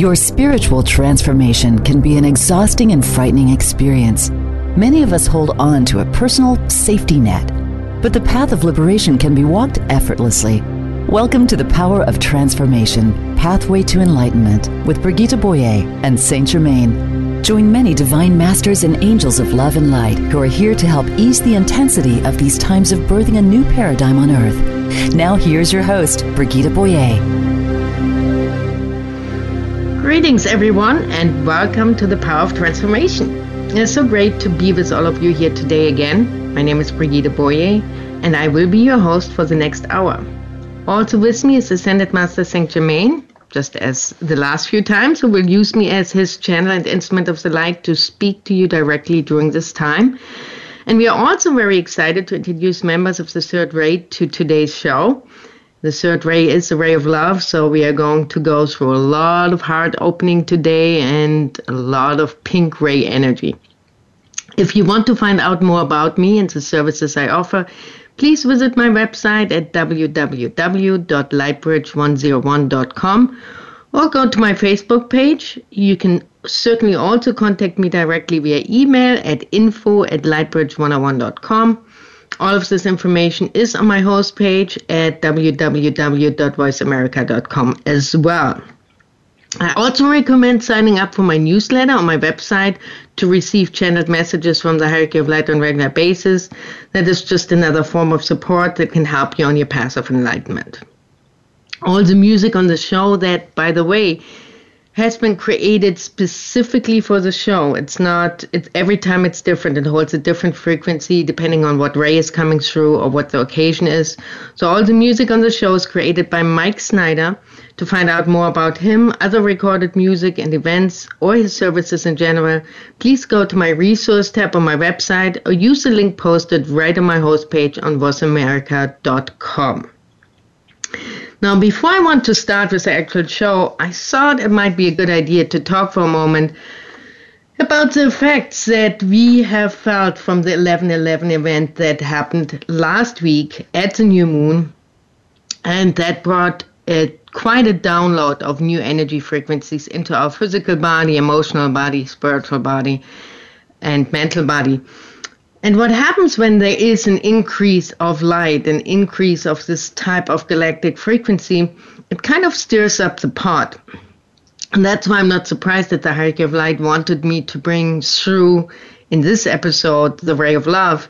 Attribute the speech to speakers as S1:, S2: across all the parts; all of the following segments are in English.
S1: Your spiritual transformation can be an exhausting and frightening experience. Many of us hold on to a personal safety net, but the path of liberation can be walked effortlessly. Welcome to the Power of Transformation Pathway to Enlightenment with Brigitte Boyer and Saint Germain. Join many divine masters and angels of love and light who are here to help ease the intensity of these times of birthing a new paradigm on earth. Now, here's your host, Brigitte Boyer.
S2: Greetings, everyone, and welcome to the Power of Transformation. It's so great to be with all of you here today again. My name is Brigitte Boyer, and I will be your host for the next hour. Also with me is Ascended Master Saint Germain, just as the last few times, who will use me as his channel and instrument of the light to speak to you directly during this time. And we are also very excited to introduce members of the third ray to today's show. The third ray is the ray of love, so we are going to go through a lot of heart opening today and a lot of pink ray energy. If you want to find out more about me and the services I offer, please visit my website at www.lightbridge101.com or go to my Facebook page. You can certainly also contact me directly via email at info at lightbridge101.com. All of this information is on my host page at www.voiceamerica.com as well. I also recommend signing up for my newsletter on my website to receive channeled messages from the Hierarchy of Light on a regular basis. That is just another form of support that can help you on your path of enlightenment. All the music on the show that, by the way, has been created specifically for the show. It's not, it's every time it's different. It holds a different frequency depending on what ray is coming through or what the occasion is. So all the music on the show is created by Mike Snyder. To find out more about him, other recorded music and events, or his services in general, please go to my resource tab on my website or use the link posted right on my host page on voiceamerica.com. Now, before I want to start with the actual show, I thought it might be a good idea to talk for a moment about the effects that we have felt from the 11 11 event that happened last week at the new moon, and that brought a, quite a download of new energy frequencies into our physical body, emotional body, spiritual body, and mental body. And what happens when there is an increase of light, an increase of this type of galactic frequency, it kind of stirs up the pot. And that's why I'm not surprised that the Hierarchy of Light wanted me to bring through in this episode the ray of love.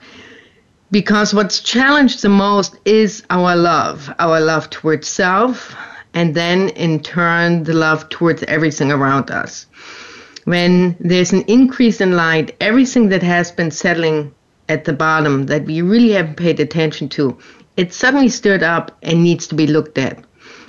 S2: Because what's challenged the most is our love, our love towards self, and then in turn, the love towards everything around us. When there's an increase in light, everything that has been settling at the bottom that we really haven't paid attention to, it suddenly stirred up and needs to be looked at.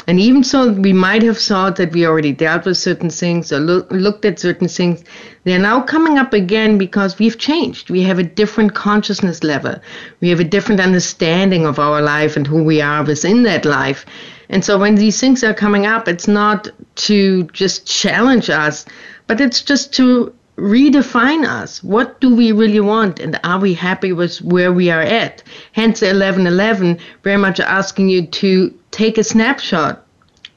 S2: And even so, we might have thought that we already dealt with certain things or look, looked at certain things. They're now coming up again because we've changed. We have a different consciousness level. We have a different understanding of our life and who we are within that life. And so when these things are coming up, it's not to just challenge us, but it's just to redefine us. What do we really want? And are we happy with where we are at? Hence, 1111 very much asking you to take a snapshot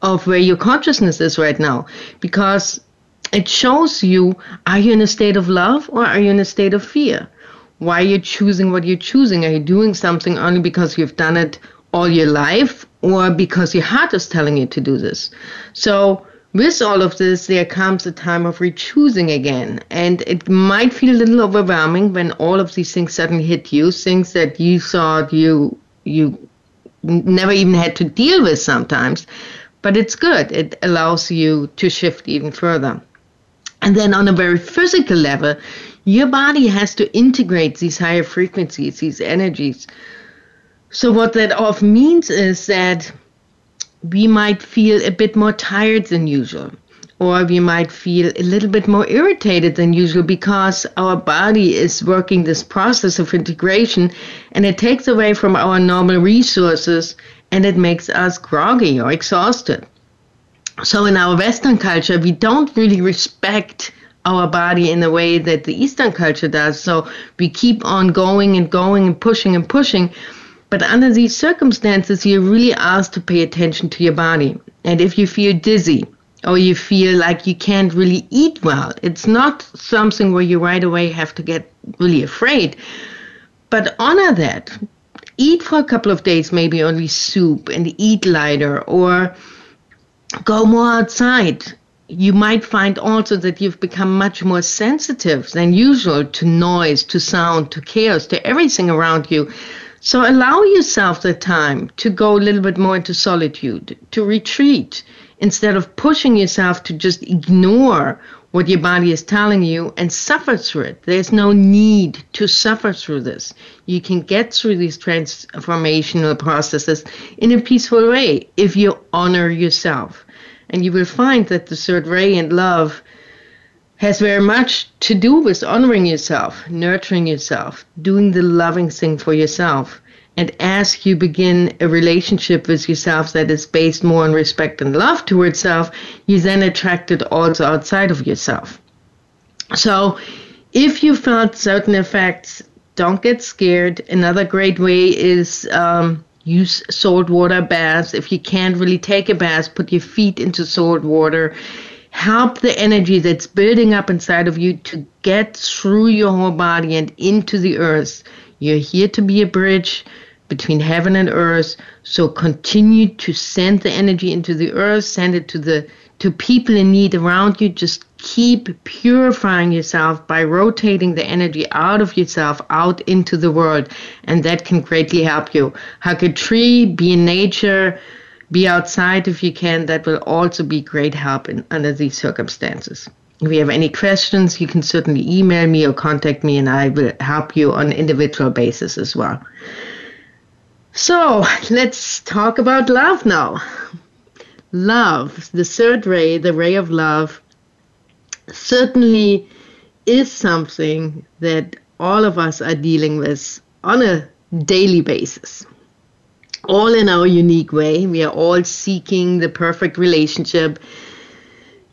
S2: of where your consciousness is right now because it shows you are you in a state of love or are you in a state of fear? Why are you choosing what you're choosing? Are you doing something only because you've done it all your life or because your heart is telling you to do this? So, with all of this, there comes a time of rechoosing again. And it might feel a little overwhelming when all of these things suddenly hit you, things that you thought you you never even had to deal with sometimes. But it's good. It allows you to shift even further. And then on a very physical level, your body has to integrate these higher frequencies, these energies. So, what that often means is that we might feel a bit more tired than usual, or we might feel a little bit more irritated than usual because our body is working this process of integration and it takes away from our normal resources and it makes us groggy or exhausted. So, in our Western culture, we don't really respect our body in the way that the Eastern culture does. So we keep on going and going and pushing and pushing. But under these circumstances, you're really asked to pay attention to your body. And if you feel dizzy or you feel like you can't really eat well, it's not something where you right away have to get really afraid. But honor that. Eat for a couple of days, maybe only soup, and eat lighter, or go more outside you might find also that you've become much more sensitive than usual to noise, to sound, to chaos, to everything around you. So allow yourself the time to go a little bit more into solitude, to retreat, instead of pushing yourself to just ignore what your body is telling you and suffer through it. There's no need to suffer through this. You can get through these transformational processes in a peaceful way if you honor yourself. And you will find that the third ray in love has very much to do with honoring yourself, nurturing yourself, doing the loving thing for yourself. And as you begin a relationship with yourself that is based more on respect and love towards self, you then attract it also outside of yourself. So if you felt certain effects, don't get scared. Another great way is um, use salt water baths. If you can't really take a bath, put your feet into salt water. Help the energy that's building up inside of you to get through your whole body and into the earth. You're here to be a bridge between heaven and earth. So continue to send the energy into the earth, send it to the to people in need around you. Just keep purifying yourself by rotating the energy out of yourself out into the world and that can greatly help you hug a tree be in nature be outside if you can. That will also be great help in, under these circumstances. If you have any questions you can certainly email me or contact me and i will help you on individual basis as well. So let's talk about love now. Love the third ray the ray of love certainly is something that all of us are dealing with on a daily basis. All in our unique way. We are all seeking the perfect relationship.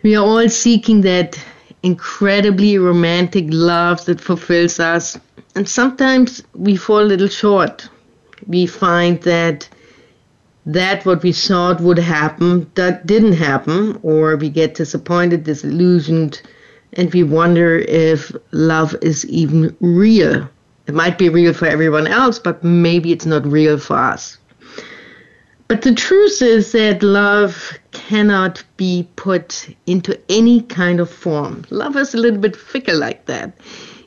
S2: We are all seeking that incredibly romantic love that fulfills us. And sometimes we fall a little short. We find that that what we thought would happen that didn't happen or we get disappointed disillusioned and we wonder if love is even real it might be real for everyone else but maybe it's not real for us but the truth is that love cannot be put into any kind of form love is a little bit fickle like that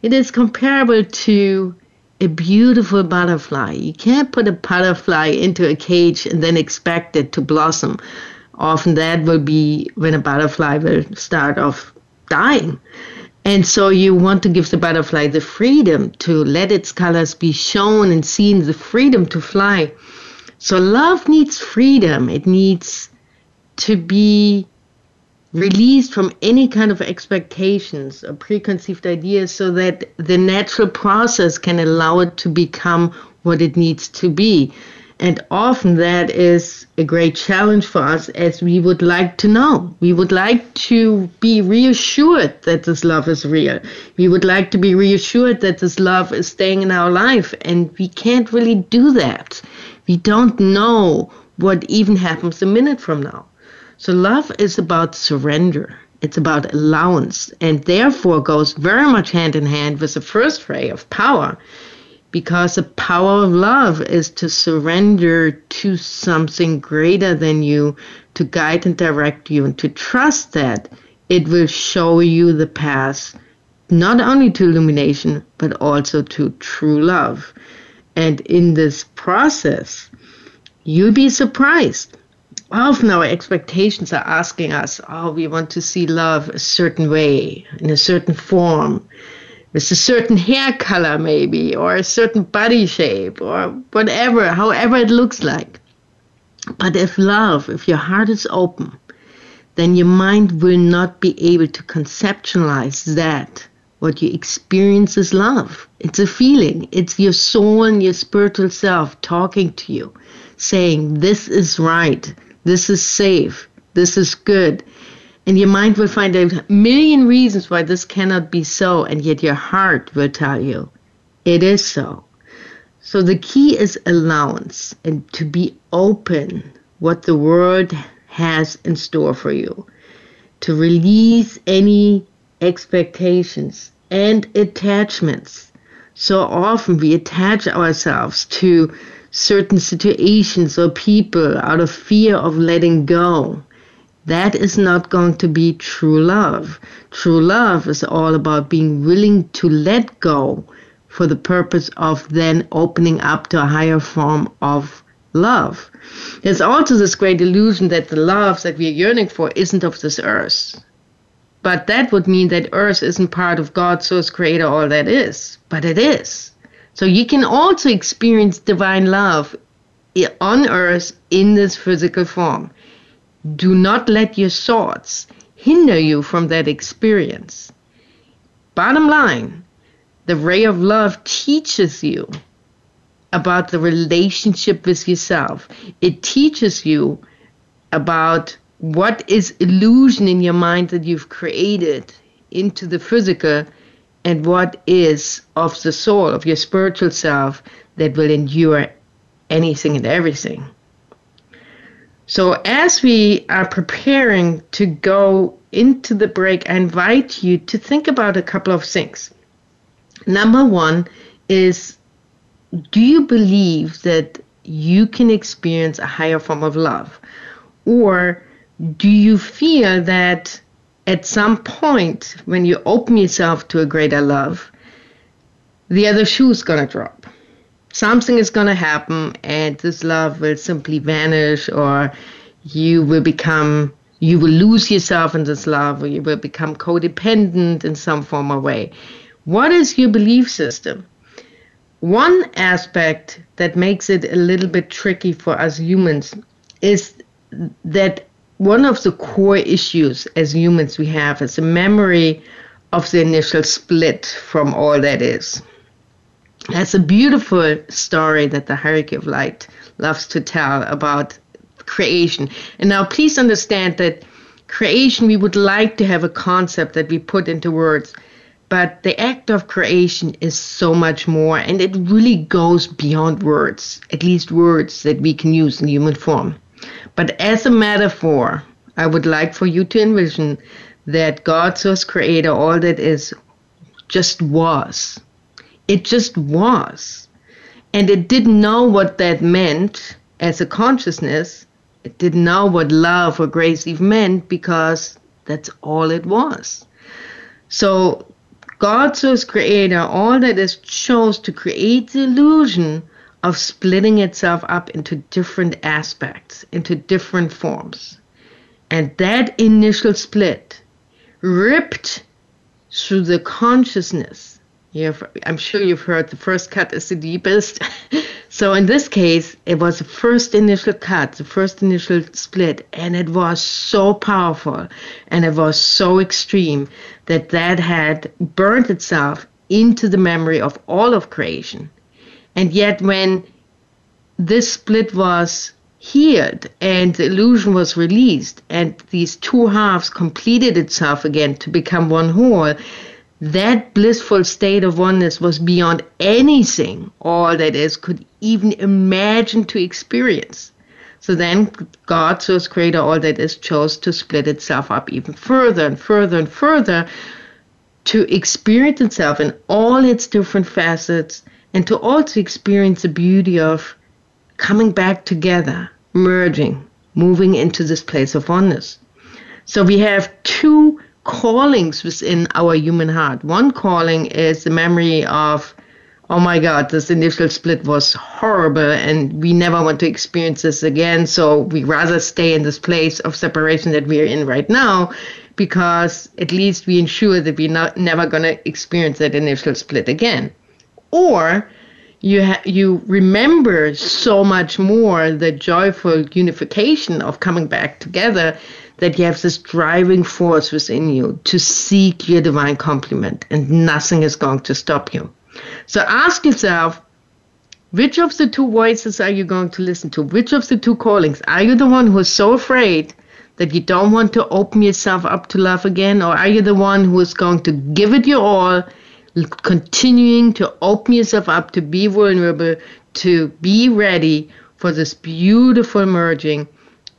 S2: it is comparable to a beautiful butterfly. You can't put a butterfly into a cage and then expect it to blossom. Often that will be when a butterfly will start off dying. And so you want to give the butterfly the freedom to let its colors be shown and seen, the freedom to fly. So love needs freedom. It needs to be released from any kind of expectations or preconceived ideas so that the natural process can allow it to become what it needs to be. And often that is a great challenge for us as we would like to know. We would like to be reassured that this love is real. We would like to be reassured that this love is staying in our life. And we can't really do that. We don't know what even happens a minute from now. So love is about surrender. It's about allowance and therefore goes very much hand in hand with the first ray of power because the power of love is to surrender to something greater than you, to guide and direct you, and to trust that it will show you the path not only to illumination, but also to true love. And in this process, you'll be surprised often our expectations are asking us, oh, we want to see love a certain way, in a certain form. with a certain hair color, maybe, or a certain body shape, or whatever, however it looks like. But if love, if your heart is open, then your mind will not be able to conceptualize that. What you experience is love. It's a feeling. It's your soul and your spiritual self talking to you, saying, This is right. This is safe. This is good. And your mind will find a million reasons why this cannot be so, and yet your heart will tell you it is so. So the key is allowance and to be open what the world has in store for you. To release any expectations and attachments. So often we attach ourselves to certain situations or people out of fear of letting go that is not going to be true love. True love is all about being willing to let go for the purpose of then opening up to a higher form of love. There's also this great illusion that the love that we are yearning for isn't of this earth. But that would mean that earth isn't part of God's source creator, all that is. But it is. So you can also experience divine love on earth in this physical form. Do not let your thoughts hinder you from that experience. Bottom line, the ray of love teaches you about the relationship with yourself. It teaches you about what is illusion in your mind that you've created into the physical and what is of the soul, of your spiritual self that will endure anything and everything. So, as we are preparing to go into the break, I invite you to think about a couple of things. Number one is do you believe that you can experience a higher form of love? Or do you feel that at some point when you open yourself to a greater love, the other shoe is going to drop? something is going to happen and this love will simply vanish or you will become you will lose yourself in this love or you will become codependent in some form or way what is your belief system one aspect that makes it a little bit tricky for us humans is that one of the core issues as humans we have is a memory of the initial split from all that is that's a beautiful story that the Hierarchy of Light loves to tell about creation. And now, please understand that creation, we would like to have a concept that we put into words, but the act of creation is so much more, and it really goes beyond words, at least words that we can use in human form. But as a metaphor, I would like for you to envision that God, source creator, all that is, just was it just was. And it didn't know what that meant as a consciousness. It didn't know what love or grace even meant because that's all it was. So God, source creator, all that is chose to create the illusion of splitting itself up into different aspects, into different forms. And that initial split ripped through the consciousness You've, I'm sure you've heard the first cut is the deepest. so in this case, it was the first initial cut, the first initial split, and it was so powerful and it was so extreme that that had burned itself into the memory of all of creation. And yet, when this split was healed and the illusion was released, and these two halves completed itself again to become one whole, that blissful state of oneness was beyond anything all that is could even imagine to experience. So then God, source creator, all that is, chose to split itself up even further and further and further to experience itself in all its different facets and to also experience the beauty of coming back together, merging, moving into this place of oneness. So we have two callings within our human heart. One calling is the memory of, oh my God, this initial split was horrible and we never want to experience this again. So we rather stay in this place of separation that we are in right now. because at least we ensure that we're not never going to experience that initial split again. Or you ha- you remember so much more the joyful unification of coming back together that you have this driving force within you to seek your divine complement and nothing is going to stop you. So ask yourself, which of the two voices are you going to listen to? Which of the two callings? Are you the one who is so afraid that you don't want to open yourself up to love again? Or are you the one who is going to give it your all, continuing to open yourself up to be vulnerable, to be ready for this beautiful merging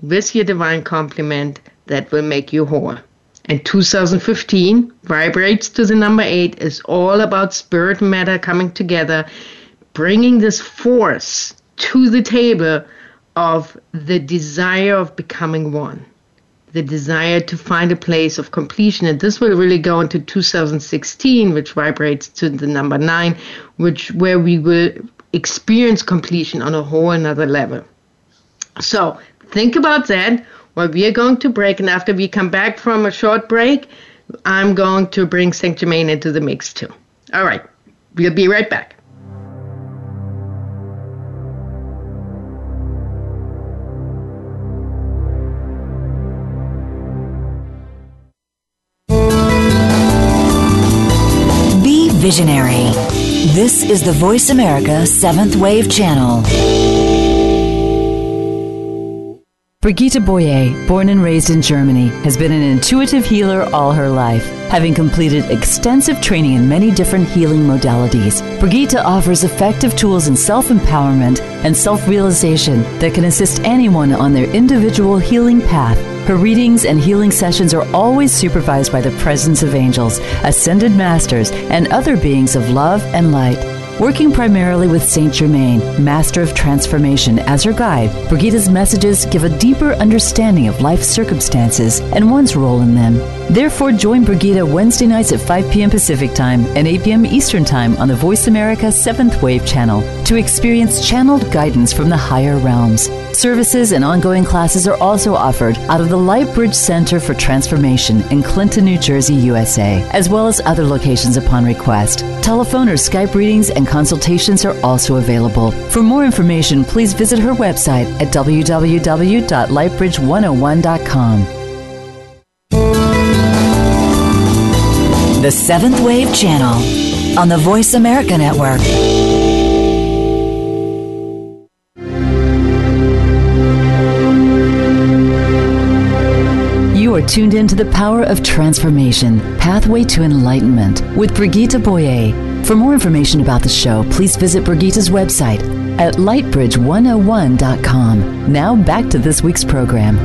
S2: with your divine complement that will make you whole? And 2015 vibrates to the number eight is all about spirit and matter coming together, bringing this force to the table of the desire of becoming one, the desire to find a place of completion. And this will really go into 2016, which vibrates to the number nine, which where we will experience completion on a whole another level. So think about that. Well, we are going to break, and after we come back from a short break, I'm going to bring Saint Germain into the mix too. All right, we'll be right back.
S3: Visionary. This is the Voice America Seventh Wave Channel.
S1: Brigitte Boyer, born and raised in Germany, has been an intuitive healer all her life. Having completed extensive training in many different healing modalities, Brigitte offers effective tools in self empowerment and self realization that can assist anyone on their individual healing path. Her readings and healing sessions are always supervised by the presence of angels, ascended masters, and other beings of love and light. Working primarily with Saint Germain, Master of Transformation, as her guide, Brigitte's messages give a deeper understanding of life's circumstances and one's role in them. Therefore, join Brigida Wednesday nights at 5 p.m. Pacific Time and 8 p.m. Eastern Time on the Voice America 7th Wave channel to experience channeled guidance from the higher realms. Services and ongoing classes are also offered out of the Lightbridge Center for Transformation in Clinton, New Jersey, USA, as well as other locations upon request. Telephone or Skype readings and consultations are also available. For more information, please visit her website at www.lightbridge101.com.
S3: The Seventh Wave Channel on the Voice America Network.
S1: Tuned in to the power of transformation, Pathway to Enlightenment with Brigitte Boyer. For more information about the show, please visit Brigitte's website at lightbridge101.com. Now back to this week's program.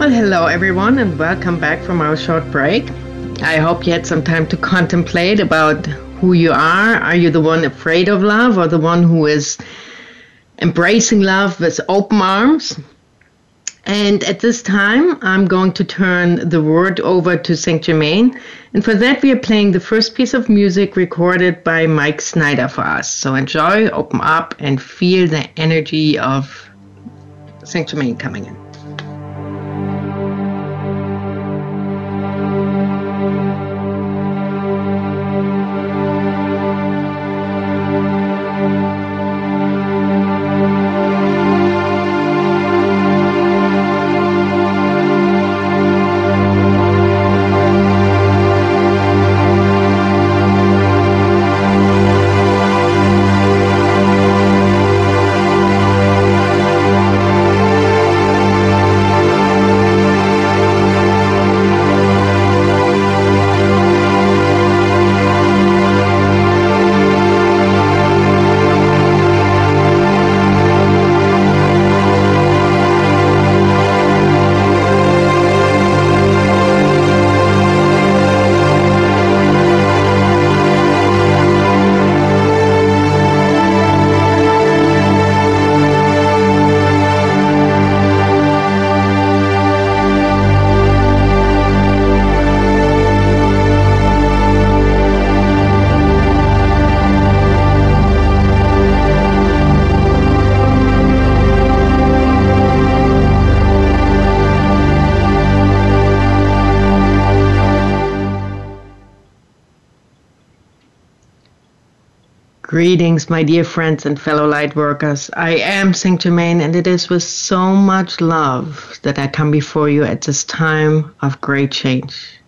S2: Well, hello everyone, and welcome back from our short break. I hope you had some time to contemplate about who you are. Are you the one afraid of love, or the one who is embracing love with open arms? And at this time, I'm going to turn the word over to Saint Germain. And for that, we are playing the first piece of music recorded by Mike Snyder for us. So enjoy, open up, and feel the energy of Saint Germain coming in. Greetings, my dear friends and fellow light workers. I am Saint Germain, and it is with so much love that I come before you at this time of great change.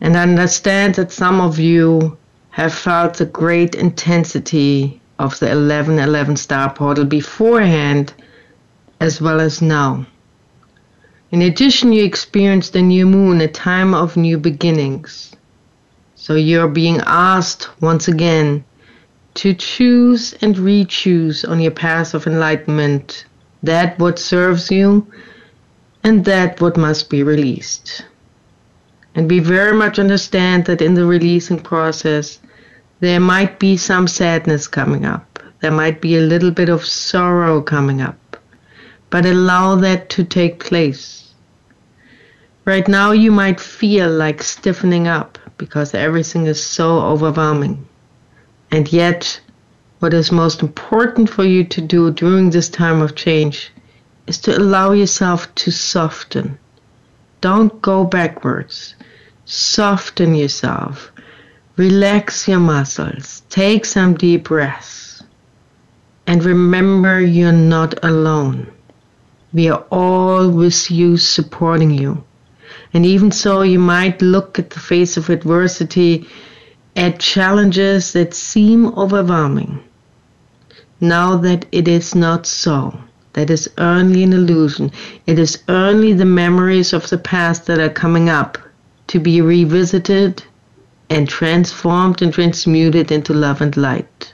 S2: And I understand that some of you have felt the great intensity of the 1111 star portal beforehand as well as now. In addition, you experienced the new moon, a time of new beginnings. So you're being asked once again to choose and re-choose on your path of enlightenment that what serves you and that what must be released. And we very much understand that in the releasing process, there might be some sadness coming up. There might be a little bit of sorrow coming up. But allow that to take place. Right now, you might feel like stiffening up because everything is so overwhelming. And yet, what is most important for you to do during this time of change is to allow yourself to soften. Don't go backwards. Soften yourself. Relax your muscles. Take some deep breaths. And remember you're not alone. We are all with you, supporting you. And even so, you might look at the face of adversity at challenges that seem overwhelming. Now that it is not so, that is only an illusion. It is only the memories of the past that are coming up to be revisited and transformed and transmuted into love and light.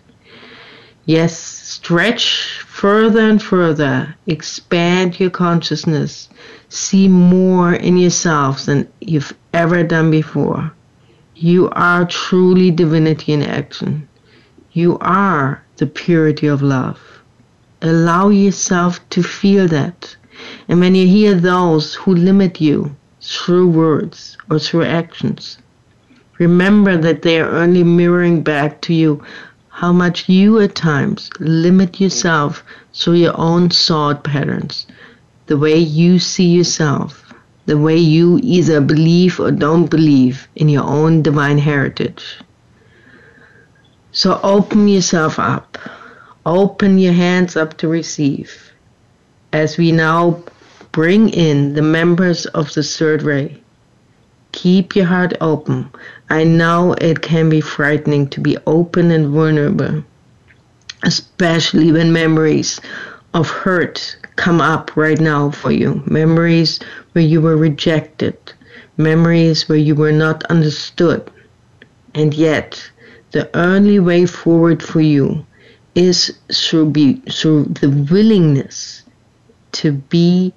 S2: Yes, stretch further and further, expand your consciousness, see more in yourself than you've ever done before. You are truly divinity in action. You are the purity of love. Allow yourself to feel that. And when you hear those who limit you through words or through actions, remember that they are only mirroring back to you how much you at times limit yourself through your own thought patterns, the way you see yourself, the way you either believe or don't believe in your own divine heritage. So open yourself up. Open your hands up to receive. As we now bring in the members of the third ray, keep your heart open. I know it can be frightening to be open and vulnerable, especially when memories of hurt come up right now for you. Memories where you were rejected, memories where you were not understood. And yet, the only way forward for you is through, be, through the willingness to be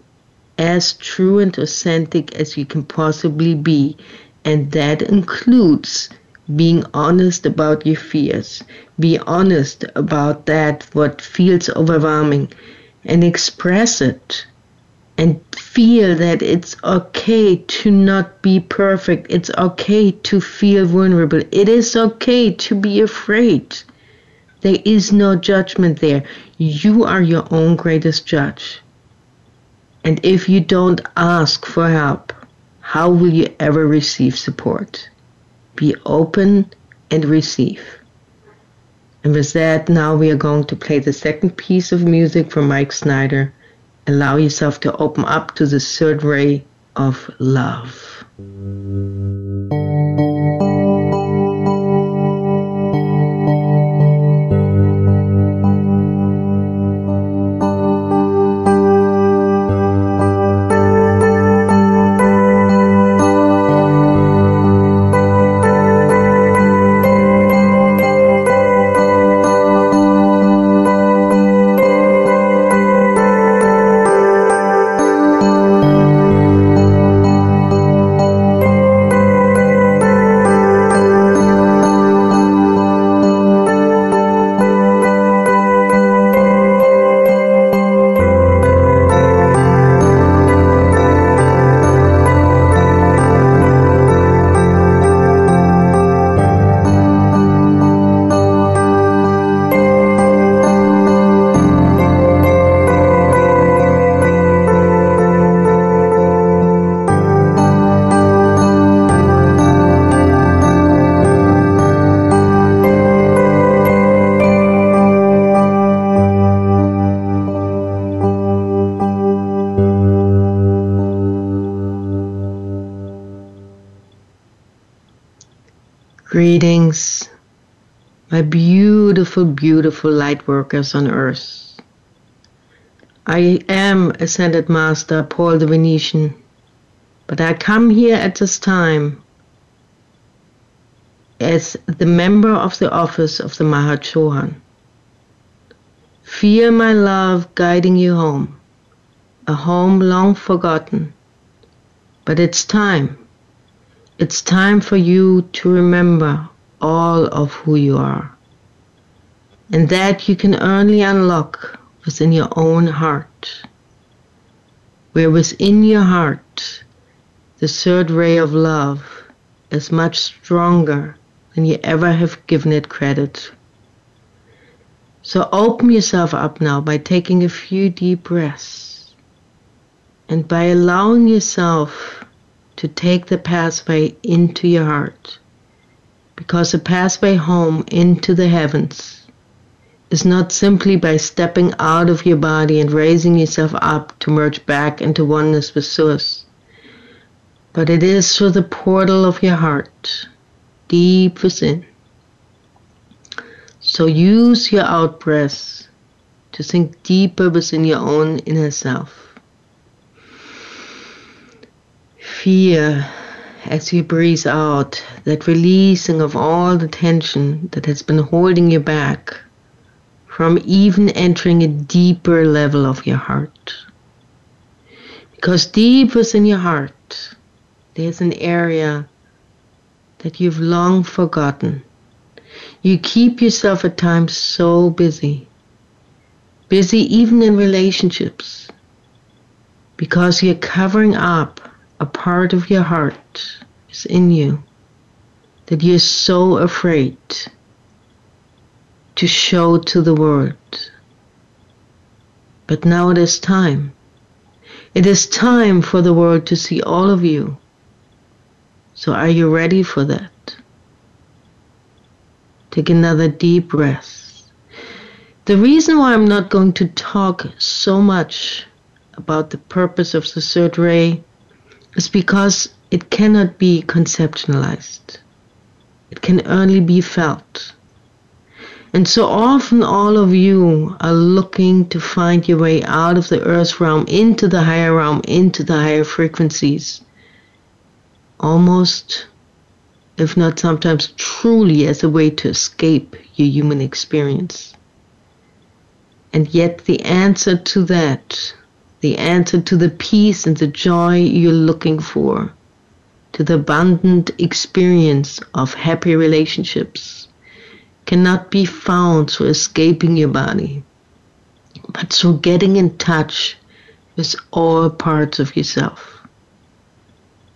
S2: as true and authentic as you can possibly be. And that includes being honest about your fears, be honest about that what feels overwhelming and express it and feel that it's okay to not be perfect. It's okay to feel vulnerable. It is okay to be afraid. There is no judgment there. You are your own greatest judge. And if you don't ask for help, how will you ever receive support? Be open and receive. And with that, now we are going to play the second piece of music from Mike Snyder. Allow yourself to open up to the third ray of love. Beautiful, beautiful light workers on earth. I am Ascended Master Paul the Venetian, but I come here at this time as the member of the office of the Mahachohan. Feel my love guiding you home, a home long forgotten. But it's time. It's time for you to remember all of who you are. And that you can only unlock within your own heart. Where within your heart, the third ray of love is much stronger than you ever have given it credit. So open yourself up now by taking a few deep breaths and by allowing yourself to take the pathway into your heart. Because the pathway home into the heavens is not simply by stepping out of your body and raising yourself up to merge back into oneness with Source, but it is through the portal of your heart, deep within. So use your out breaths to sink deeper within your own inner self. Feel as you breathe out that releasing of all the tension that has been holding you back from even entering a deeper level of your heart. Because deep within your heart, there's an area that you've long forgotten. You keep yourself at times so busy, busy even in relationships, because you're covering up a part of your heart is in you that you're so afraid to show to the world. But now it is time. It is time for the world to see all of you. So are you ready for that? Take another deep breath. The reason why I'm not going to talk so much about the purpose of the third ray is because it cannot be conceptualized. It can only be felt. And so often all of you are looking to find your way out of the earth realm into the higher realm, into the higher frequencies. Almost, if not sometimes truly, as a way to escape your human experience. And yet the answer to that the answer to the peace and the joy you're looking for, to the abundant experience of happy relationships, cannot be found through escaping your body, but through getting in touch with all parts of yourself,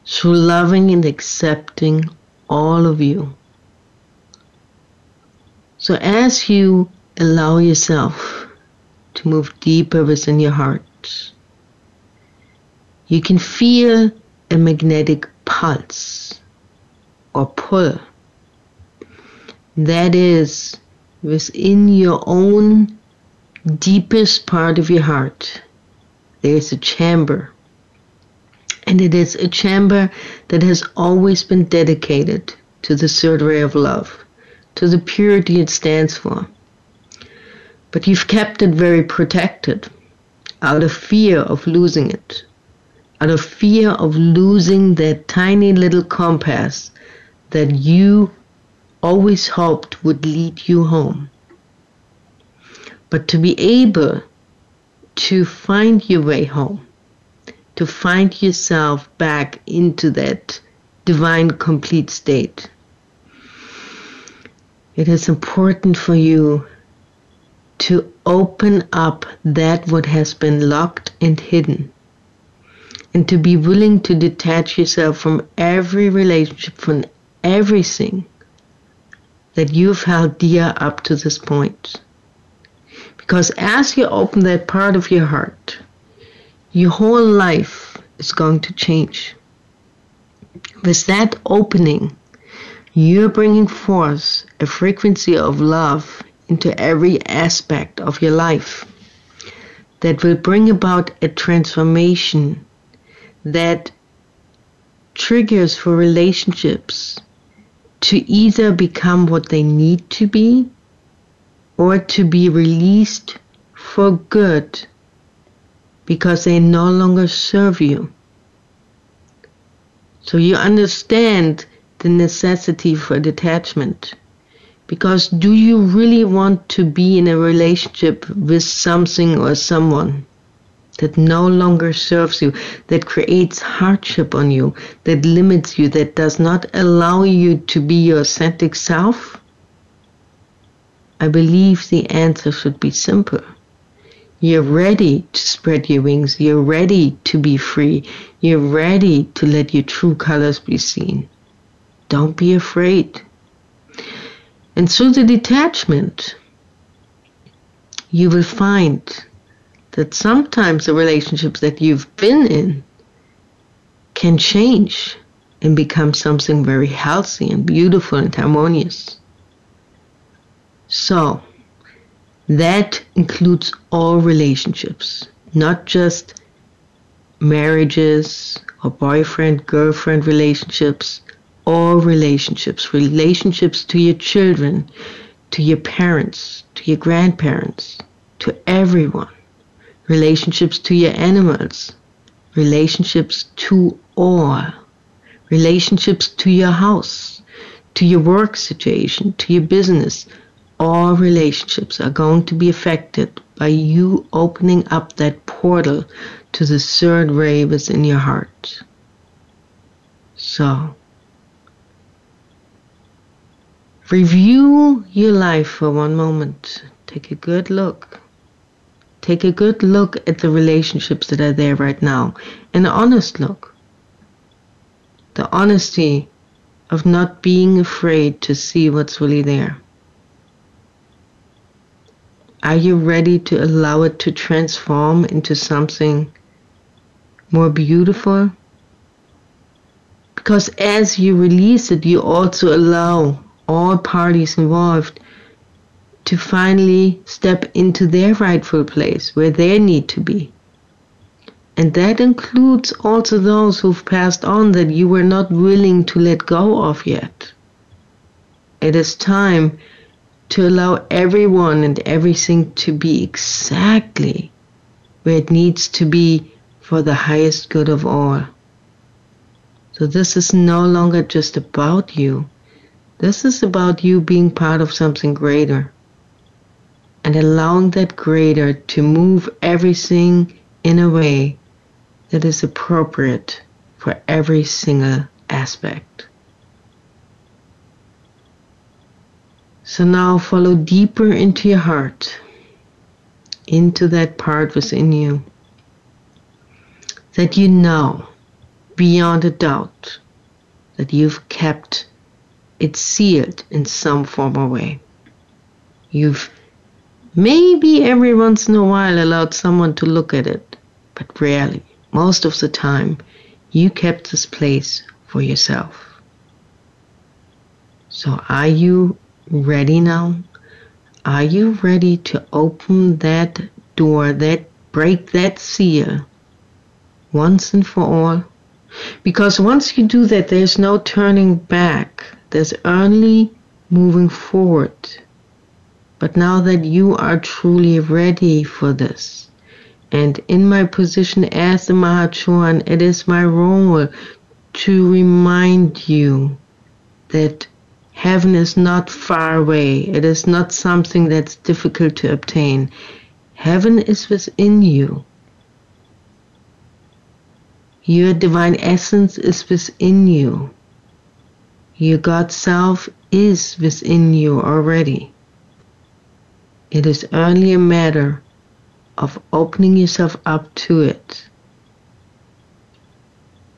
S2: through loving and accepting all of you. So as you allow yourself to move deeper within your heart, you can feel a magnetic pulse or pull. That is within your own deepest part of your heart. There's a chamber. And it is a chamber that has always been dedicated to the third ray of love, to the purity it stands for. But you've kept it very protected out of fear of losing it out of fear of losing that tiny little compass that you always hoped would lead you home. But to be able to find your way home, to find yourself back into that divine complete state, it is important for you to open up that what has been locked and hidden and to be willing to detach yourself from every relationship, from everything that you've held dear up to this point. Because as you open that part of your heart, your whole life is going to change. With that opening, you're bringing forth a frequency of love into every aspect of your life that will bring about a to either become what they need to be or to be released for good because they no longer serve you. So you understand the necessity for detachment. Because do you really want to be in a relationship with something or someone that no longer serves you, that creates hardship on you, that limits you, that does not allow you to be your authentic self? I believe the answer should be simple. You're ready to spread your wings. You're ready to be free. You're ready to let your true colors be seen. Don't be afraid. And through the detachment, you will find that sometimes the relationships that you've been in can change and become something very healthy and beautiful and harmonious. So, that includes all relationships, not just marriages or boyfriend girlfriend relationships, all relationships, relationships to your children, to your parents, to your grandparents, to everyone, relationships to your animals, relationships to all, relationships to your house, to your work situation, to your business, all relationships are going to be affected by you opening up that portal to the third ray within your heart. So, review your life for one moment. Take a good look. Take a good look at the relationships that are there right now. An honest look. The honesty of not being afraid to see what's really there. Are you ready to allow it to transform into something more beautiful? Because as you release it, you also allow all parties involved to finally step into their rightful place where they need to be. And that includes also those who've passed on that you were not willing to let go of yet. It is time to allow everyone and everything to be exactly where it needs to be for the highest good of all. So this is no longer just about you. This is about you being part of something greater and allowing that greater to move everything in a way that is appropriate for every single aspect. So now follow deeper into your heart, into that part within you that you know beyond a doubt that you've kept it sealed in some form or way. You've maybe every once in a while allowed someone to look at it, but rarely, most of the time, you kept this place for yourself. So are you ready now? Are you ready to open that door, that break that seal once and for all? Because once you do that, there's no turning back. There's only moving forward. But now that you are truly ready for this, and in my position as the Mahachohan, it is my role to remind you that Heaven is not far away. It is not something that's difficult to obtain. Heaven is within you. Your divine essence is within you. Your God self is within you already. It is only a matter of opening yourself up to it.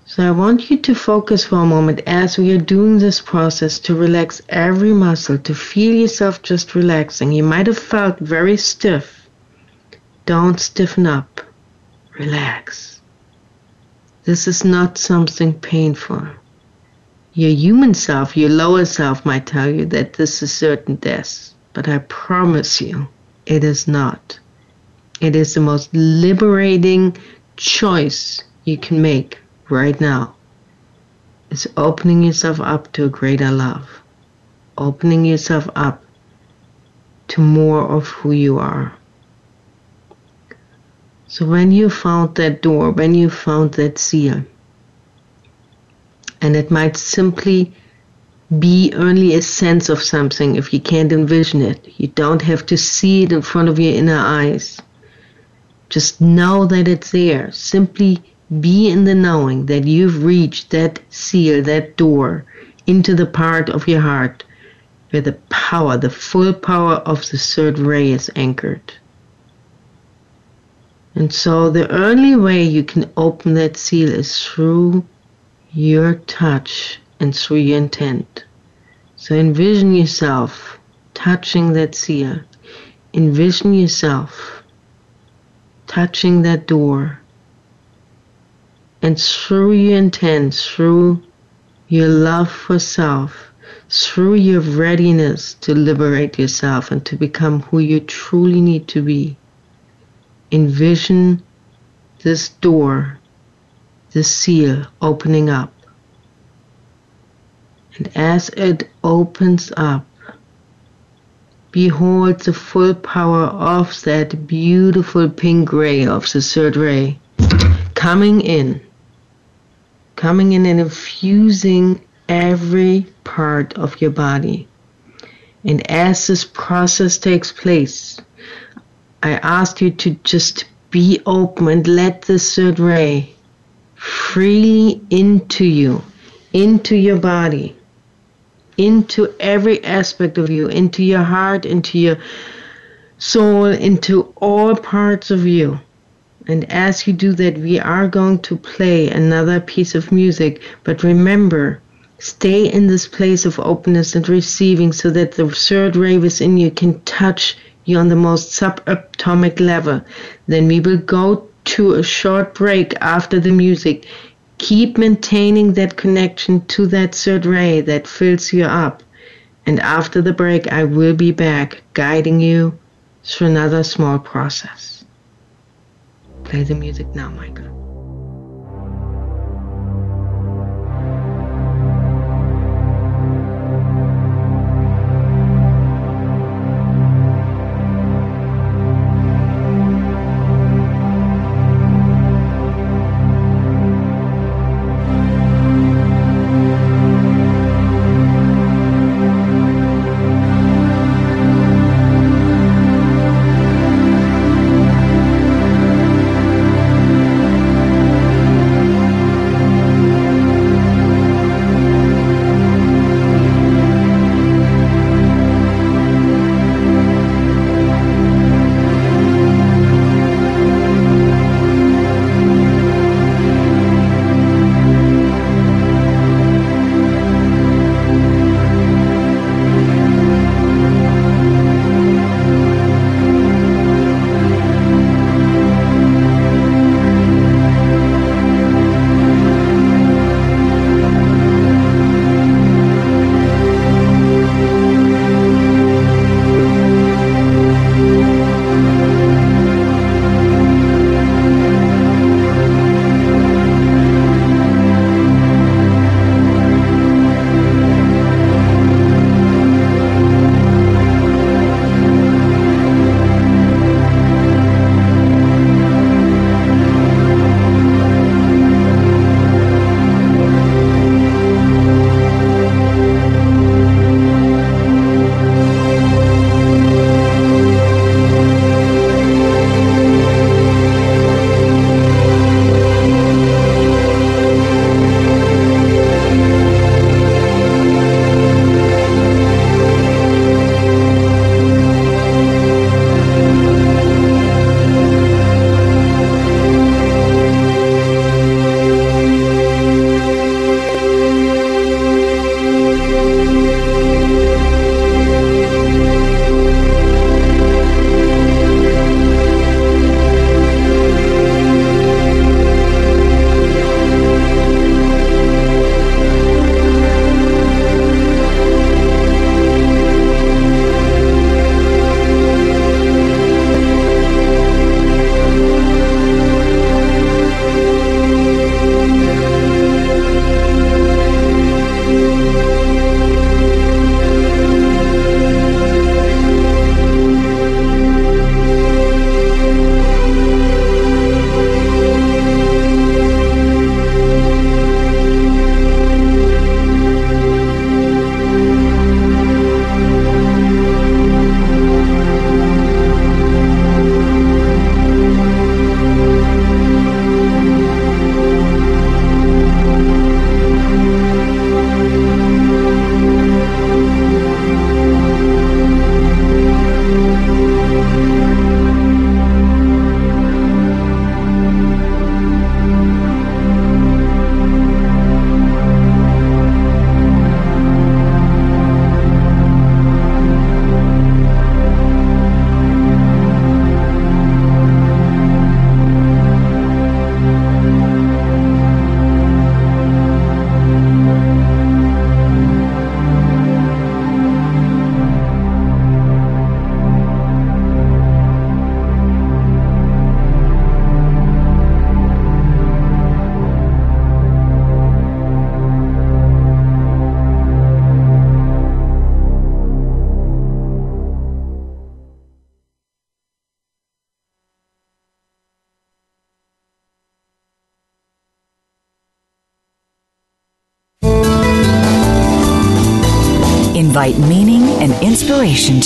S2: So I want you to focus for a moment as we are doing this process to relax every muscle, to feel yourself just relaxing. You might have felt very stiff. Don't stiffen up. Relax. This is not something painful. Your human self, your lower self might tell you that this is certain death, but I promise you it is not. It is the most liberating choice you can make right now It's opening yourself up to a greater love. opening yourself up to more of who you are. So when you found that door, when you found that seal, and it might simply be only a sense of something if you can't envision it. You don't have to see it in front of your inner eyes. Just know that it's there. Simply be in the knowing that you've reached that seal, that door into the part of your heart where the power, the full power of the third ray is anchored. And so the only way you can open that seal is through your touch and through your intent. So envision yourself touching that seal. Envision yourself touching that door. And through your intent, through your love for self, through your readiness to liberate yourself and to become who you truly need to be, envision this door, this seal opening up. And as it opens up, behold the full power of that beautiful pink ray of the third ray coming in coming in and infusing every part of your body. And as this process takes place, I ask you to just be open and let the third ray freely into you, into your body, into every aspect of you, into your heart, into your soul, into all parts of you. And as you do that, we are going to play another piece of music. But remember, stay in this place of openness and receiving so that the third ray within you can touch you on the most subatomic level. Then we will go to a short break after the music. Keep maintaining that connection to that third ray that fills you up. And after the break, I will be back guiding you through another small process. Play the music now, Michael.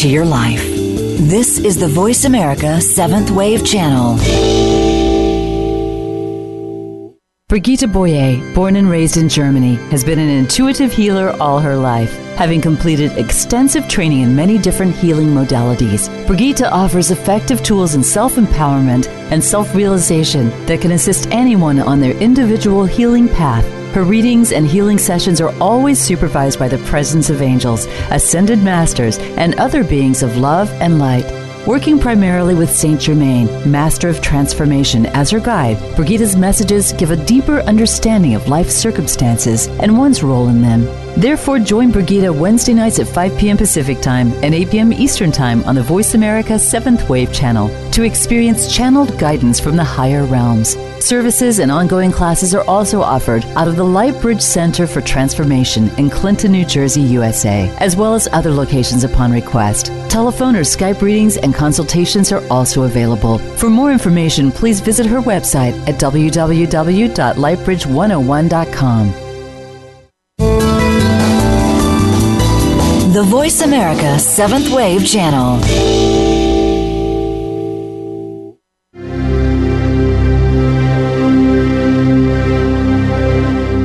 S3: Your life. This is the Voice America Seventh Wave Channel.
S1: Brigitte Boyer, born and raised in Germany, has been an intuitive healer all her life. Having completed extensive training in many different healing modalities, Brigitte offers effective tools in self empowerment and self realization that can assist anyone on their individual healing path. Her readings and healing sessions are always supervised by the presence of angels, ascended masters, and other beings of love and light. Working primarily with Saint Germain, Master of Transformation, as her guide, Brigitte's messages give a deeper understanding of life's circumstances and one's role in them. Therefore, join Brigitte Wednesday nights at 5 p.m. Pacific Time and 8 p.m. Eastern Time on the Voice America 7th Wave channel to experience channeled guidance from the higher realms. Services and ongoing classes are also offered out of the Lightbridge Center for Transformation in Clinton, New Jersey, USA, as well as other locations upon request. Telephone or Skype readings and consultations are also available. For more information, please visit her website at www.lightbridge101.com.
S3: The Voice America Seventh Wave Channel.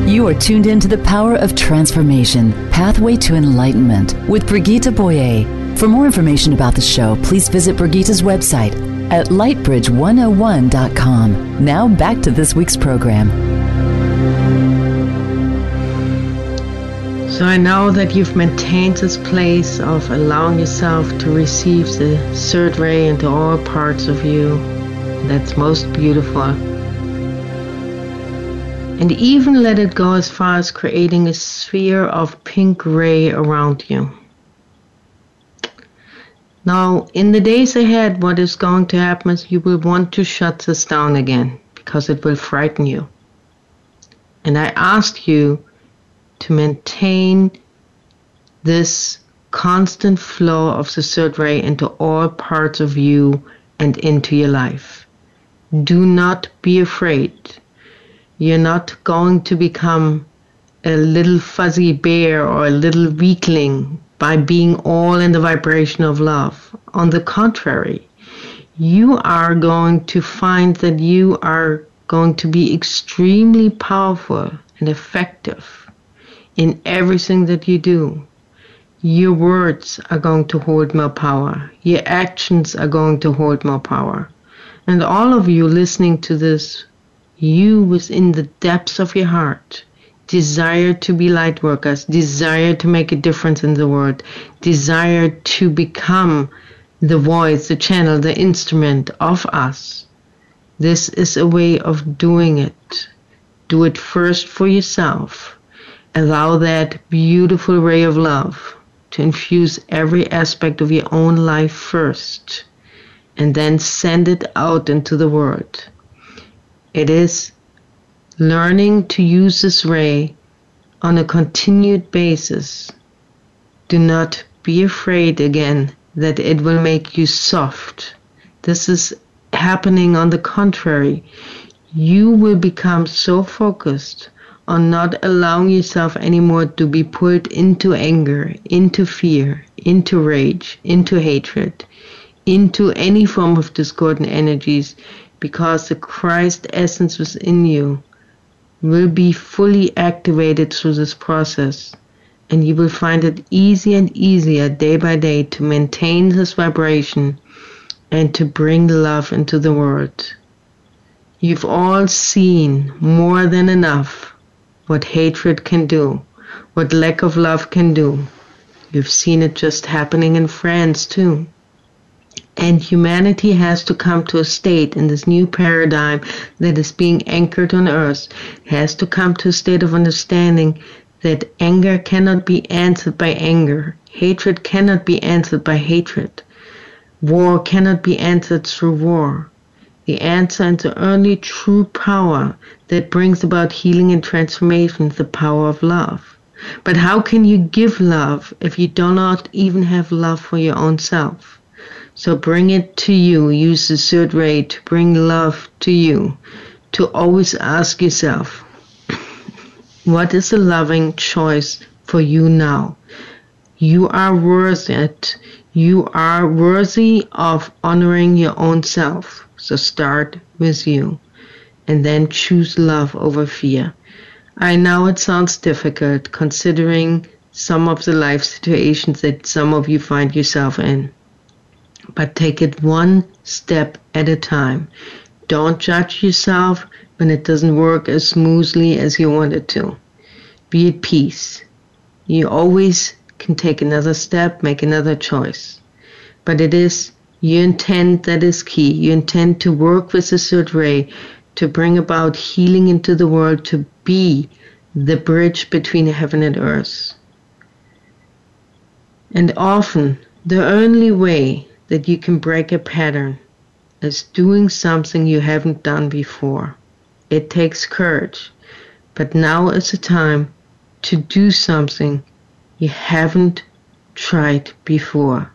S1: You are tuned in to the power of transformation, Pathway to Enlightenment with Brigitte Boyer. For more information about the show, please visit Brigitte's website at lightbridge101.com. Now back to this week's program.
S2: So I know that you've maintained this place of allowing yourself to receive the third ray into all parts of you. That's most beautiful. And even let it go as far as creating a sphere of pink ray around you. Now, in the days ahead, what is going to happen is you will want to shut this down again because it will frighten you. And I ask you to maintain this constant flow of the third ray into all parts of you and into your life. Do not be afraid. You're not going to become a little fuzzy bear or a little weakling by being all in the vibration of love. On the contrary, you are going to find that you are going to be extremely powerful and effective in everything that you do. Your words are going to hold more power. Your actions are going to hold more power. And all of you listening to this, you within the depths of your heart desire to be light workers, desire to make a difference in the world, desire to become the voice, the channel, the instrument of us. This is a way of doing it. Do it first for yourself Allow that beautiful ray of love to infuse every aspect of your own life first and then send it out into the world. It is learning to use this ray on a continued basis. Do not be afraid again that it will make you soft. This is happening on the contrary. You will become so focused on not allowing yourself anymore to be pulled into anger, into fear, into rage, into hatred, into any form of discordant energies, because the Christ essence within you will be fully activated through this process. And you will find it easier and easier day by day to maintain this vibration and to bring love into the world. You've all seen more than enough what hatred can do, what lack of love can do. You've seen it just happening in France too. And humanity has to come to a state in this new paradigm that is being anchored on earth, has to come to a state of understanding that anger cannot be answered by anger, hatred cannot be answered by hatred, war cannot be answered through war. The answer and the only true power that brings about healing and transformation is the power of love. But how can you give love if you do not even have love for your own self? So bring it to you. Use the third ray to bring love to you. To always ask yourself, what is a loving choice for you now? You are worth it. You are worthy of honoring your own self. So start with you and then choose love over fear. I know it sounds difficult considering some of the life situations that some of you find yourself in. But take it one step at a time. Don't judge yourself when it doesn't work as smoothly as you want it to. Be at peace. You always can take another step, make another choice. But it is your intent that is key. You intend to work with the third ray to bring about healing into the world, to be the bridge between heaven and earth. And often, the only way that you can break a pattern is doing something you haven't done before. It takes courage, but now is the time to do something you haven't tried before.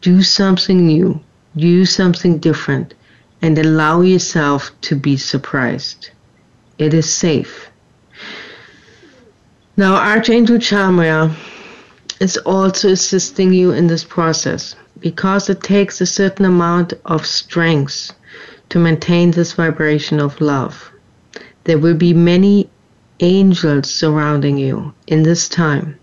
S2: Do something new, do something different, and allow yourself to be surprised. It is safe. Now, Archangel Chamuel is also assisting you in this process because it takes a certain amount of strength to maintain this vibration of love. There will be many angels surrounding you in this time.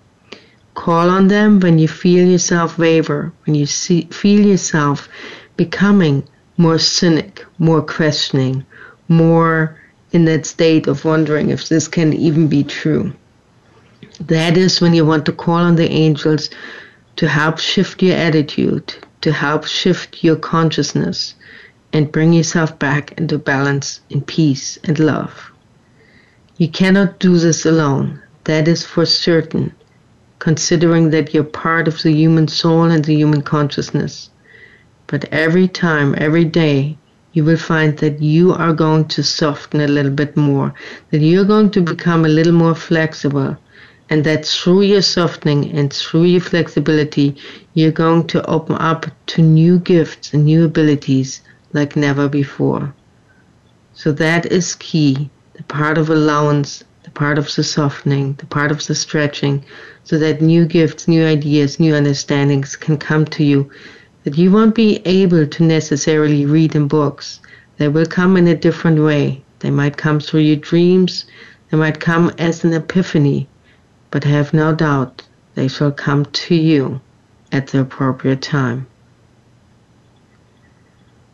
S2: Call on them when you feel yourself waver, when you see, feel yourself becoming more cynic, more questioning, more in that state of wondering if this can even be true. That is when you want to call on the angels to help shift your attitude, to help shift your consciousness, and bring yourself back into balance in peace and love. You cannot do this alone. That is for certain, considering that you're part of the human soul and the human consciousness. But every time, every day, you will find that you are going to soften a little bit more, that you're going to become a little more flexible, and that through your softening and through your flexibility, you're going to open up to new gifts and new abilities like never before. So that is key the part of allowance, part of the softening, the part of the stretching, so that new gifts, new ideas, new understandings can come to you that you won't be able to necessarily read in books. They will come in a different way. They might come through your dreams, they might come as an epiphany but have no doubt they shall come to you at the appropriate time.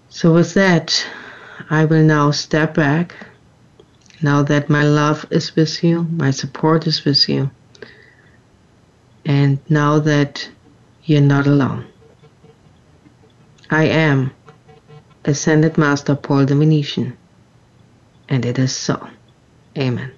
S2: So, with that, I will now step back. Now that my love is with you, my support is with you, and now that you're not alone. I am Ascended Master Paul the Venetian, and it is so. Amen.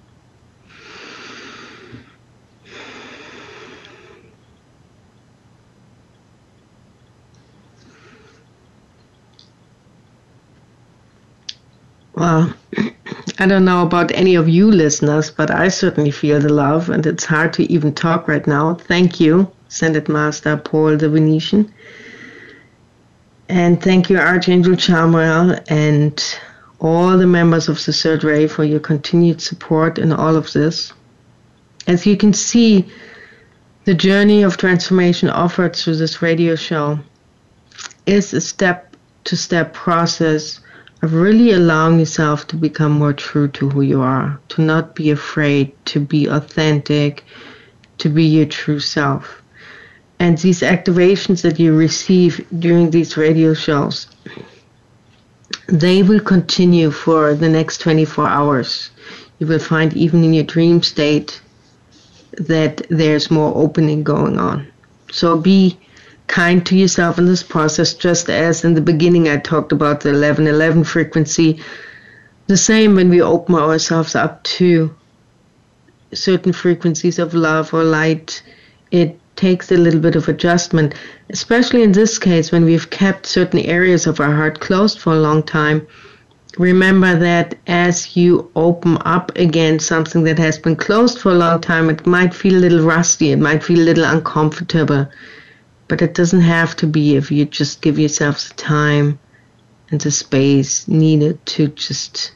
S2: Well, I don't know about any of you listeners, but I certainly feel the love, and it's hard to even talk right now. Thank you, Ascended Master Paul the Venetian. And thank you, Archangel Chamuel, and all the members of the Third Ray for your continued support in all of this. As you can see, the journey of transformation offered through this radio show is a step to step process of really allowing yourself to become more true to who you are, to not be afraid, to be authentic, to be your true self. And these activations that you receive during these radio shows, they will continue for the next 24 hours. You will find even in your dream state that there's more opening going on. So be kind to yourself in this process, just as in the beginning I talked about the 1111 frequency. The same when we open ourselves up to certain frequencies of love or light, it takes a little bit of adjustment, especially in this case when we've kept certain areas of our heart closed for a long time. Remember that as you open up again something that has been closed for a long time, it might feel a little rusty, it might feel a little uncomfortable. But it doesn't have to be if you just give yourself the time and the space needed to just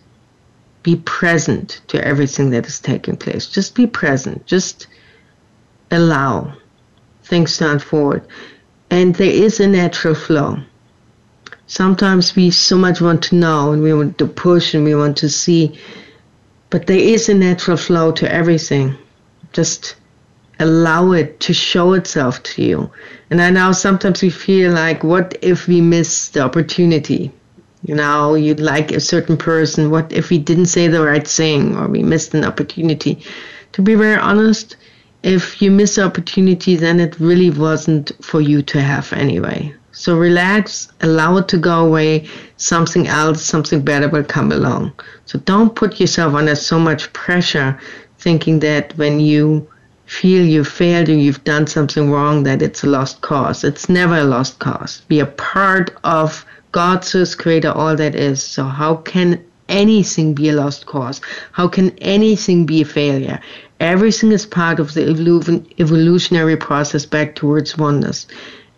S2: be present to everything that is taking place. Just be present. Just allow. things to unfold. And there is a natural flow. Sometimes we so much want to know and we want to push and we want to see, but there is a natural flow to everything. Just allow it to show itself to you. And I know sometimes we feel like, what if we miss the opportunity? You know, you'd like a certain person. What if we didn't say the right thing or we missed an opportunity? To be very honest, if you miss the opportunity, then it really wasn't for you to have anyway. So relax, allow it to go away. Something else, something better will come along. So don't put yourself under so much pressure thinking that when you feel you failed or you've done something wrong, that it's a lost cause. It's never a lost cause. Be a part of God Source creator all that is. So how can anything be a lost cause? How can anything be a failure? Everything is part of the evolutionary process back towards oneness.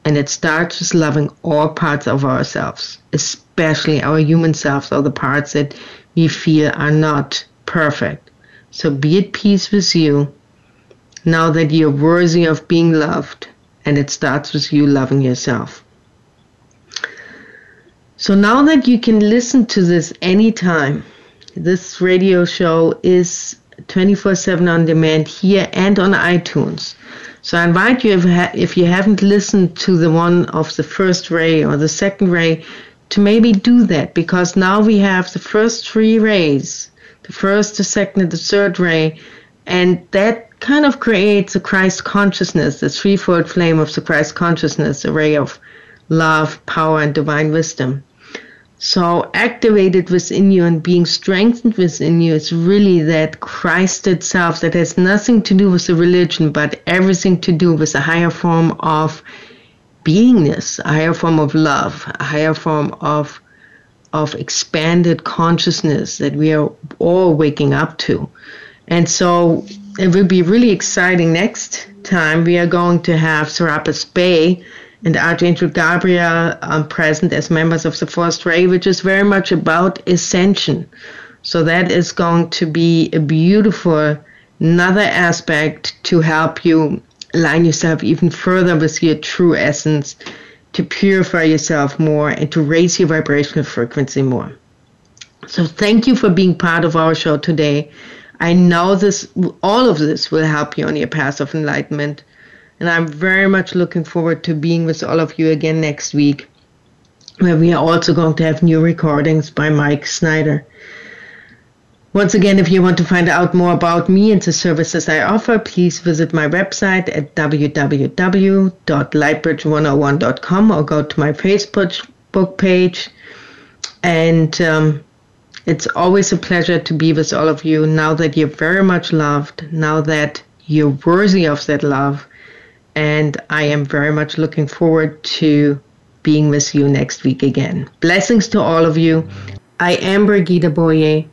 S2: And it starts with loving all parts of ourselves, especially our human selves or the parts that we feel are not perfect. So be at peace with you now that you're worthy of being loved, and it starts with you loving yourself. So now that you can listen to this anytime, this radio show is 24 7 on demand here and on iTunes. So I invite you, if, if you haven't listened to the one of the first ray or the second ray, to maybe do that because now we have the first three rays the first, the second, and the third ray, and that kind of creates a Christ consciousness, the threefold flame of the Christ consciousness, a ray of love, power, and divine wisdom. So, activated within you and being strengthened within you is really that Christ itself that has nothing to do with the religion, but everything to do with a higher form of beingness, a higher form of love, a higher form of of expanded consciousness that we are all waking up to. And so it will be really exciting next time. We are going to have Serapis Bey and Archangel Gabriel um, present as members of the First Ray, which is very much about ascension. So that is going to be a beautiful another aspect to help you align yourself even further with your true essence, to purify yourself more, and to raise your vibrational frequency more. So thank you for being part of our show today. I know this, all of this will help you on your path of enlightenment. And I'm very much looking forward to being with all of you again next week, where we are also going to have new recordings by Mike Snyder. Once again, if you want to find out more about me and the services I offer, please visit my website at www.lightbridge101.com or go to my Facebook page. And um, it's always a pleasure to be with all of you now that you're very much loved, now that you're worthy of that love. And I am very much looking forward to being with you next week again. Blessings to all of you. I am Brigitte Boyer,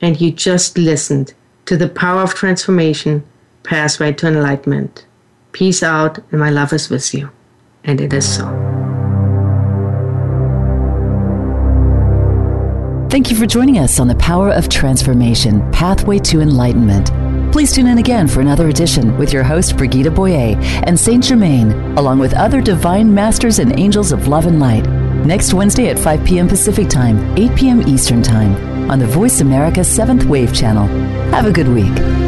S2: and you just listened to the power of transformation, pathway to enlightenment. Peace out, and my love is with you. And it is so.
S1: Thank you for joining us on the Power of Transformation Pathway to Enlightenment. Please tune in again for another edition with your host, Brigitte Boyer and Saint Germain, along with other divine masters and angels of love and light. Next Wednesday at 5 p.m. Pacific Time, 8 p.m. Eastern Time on the Voice America 7th Wave Channel. Have a good week.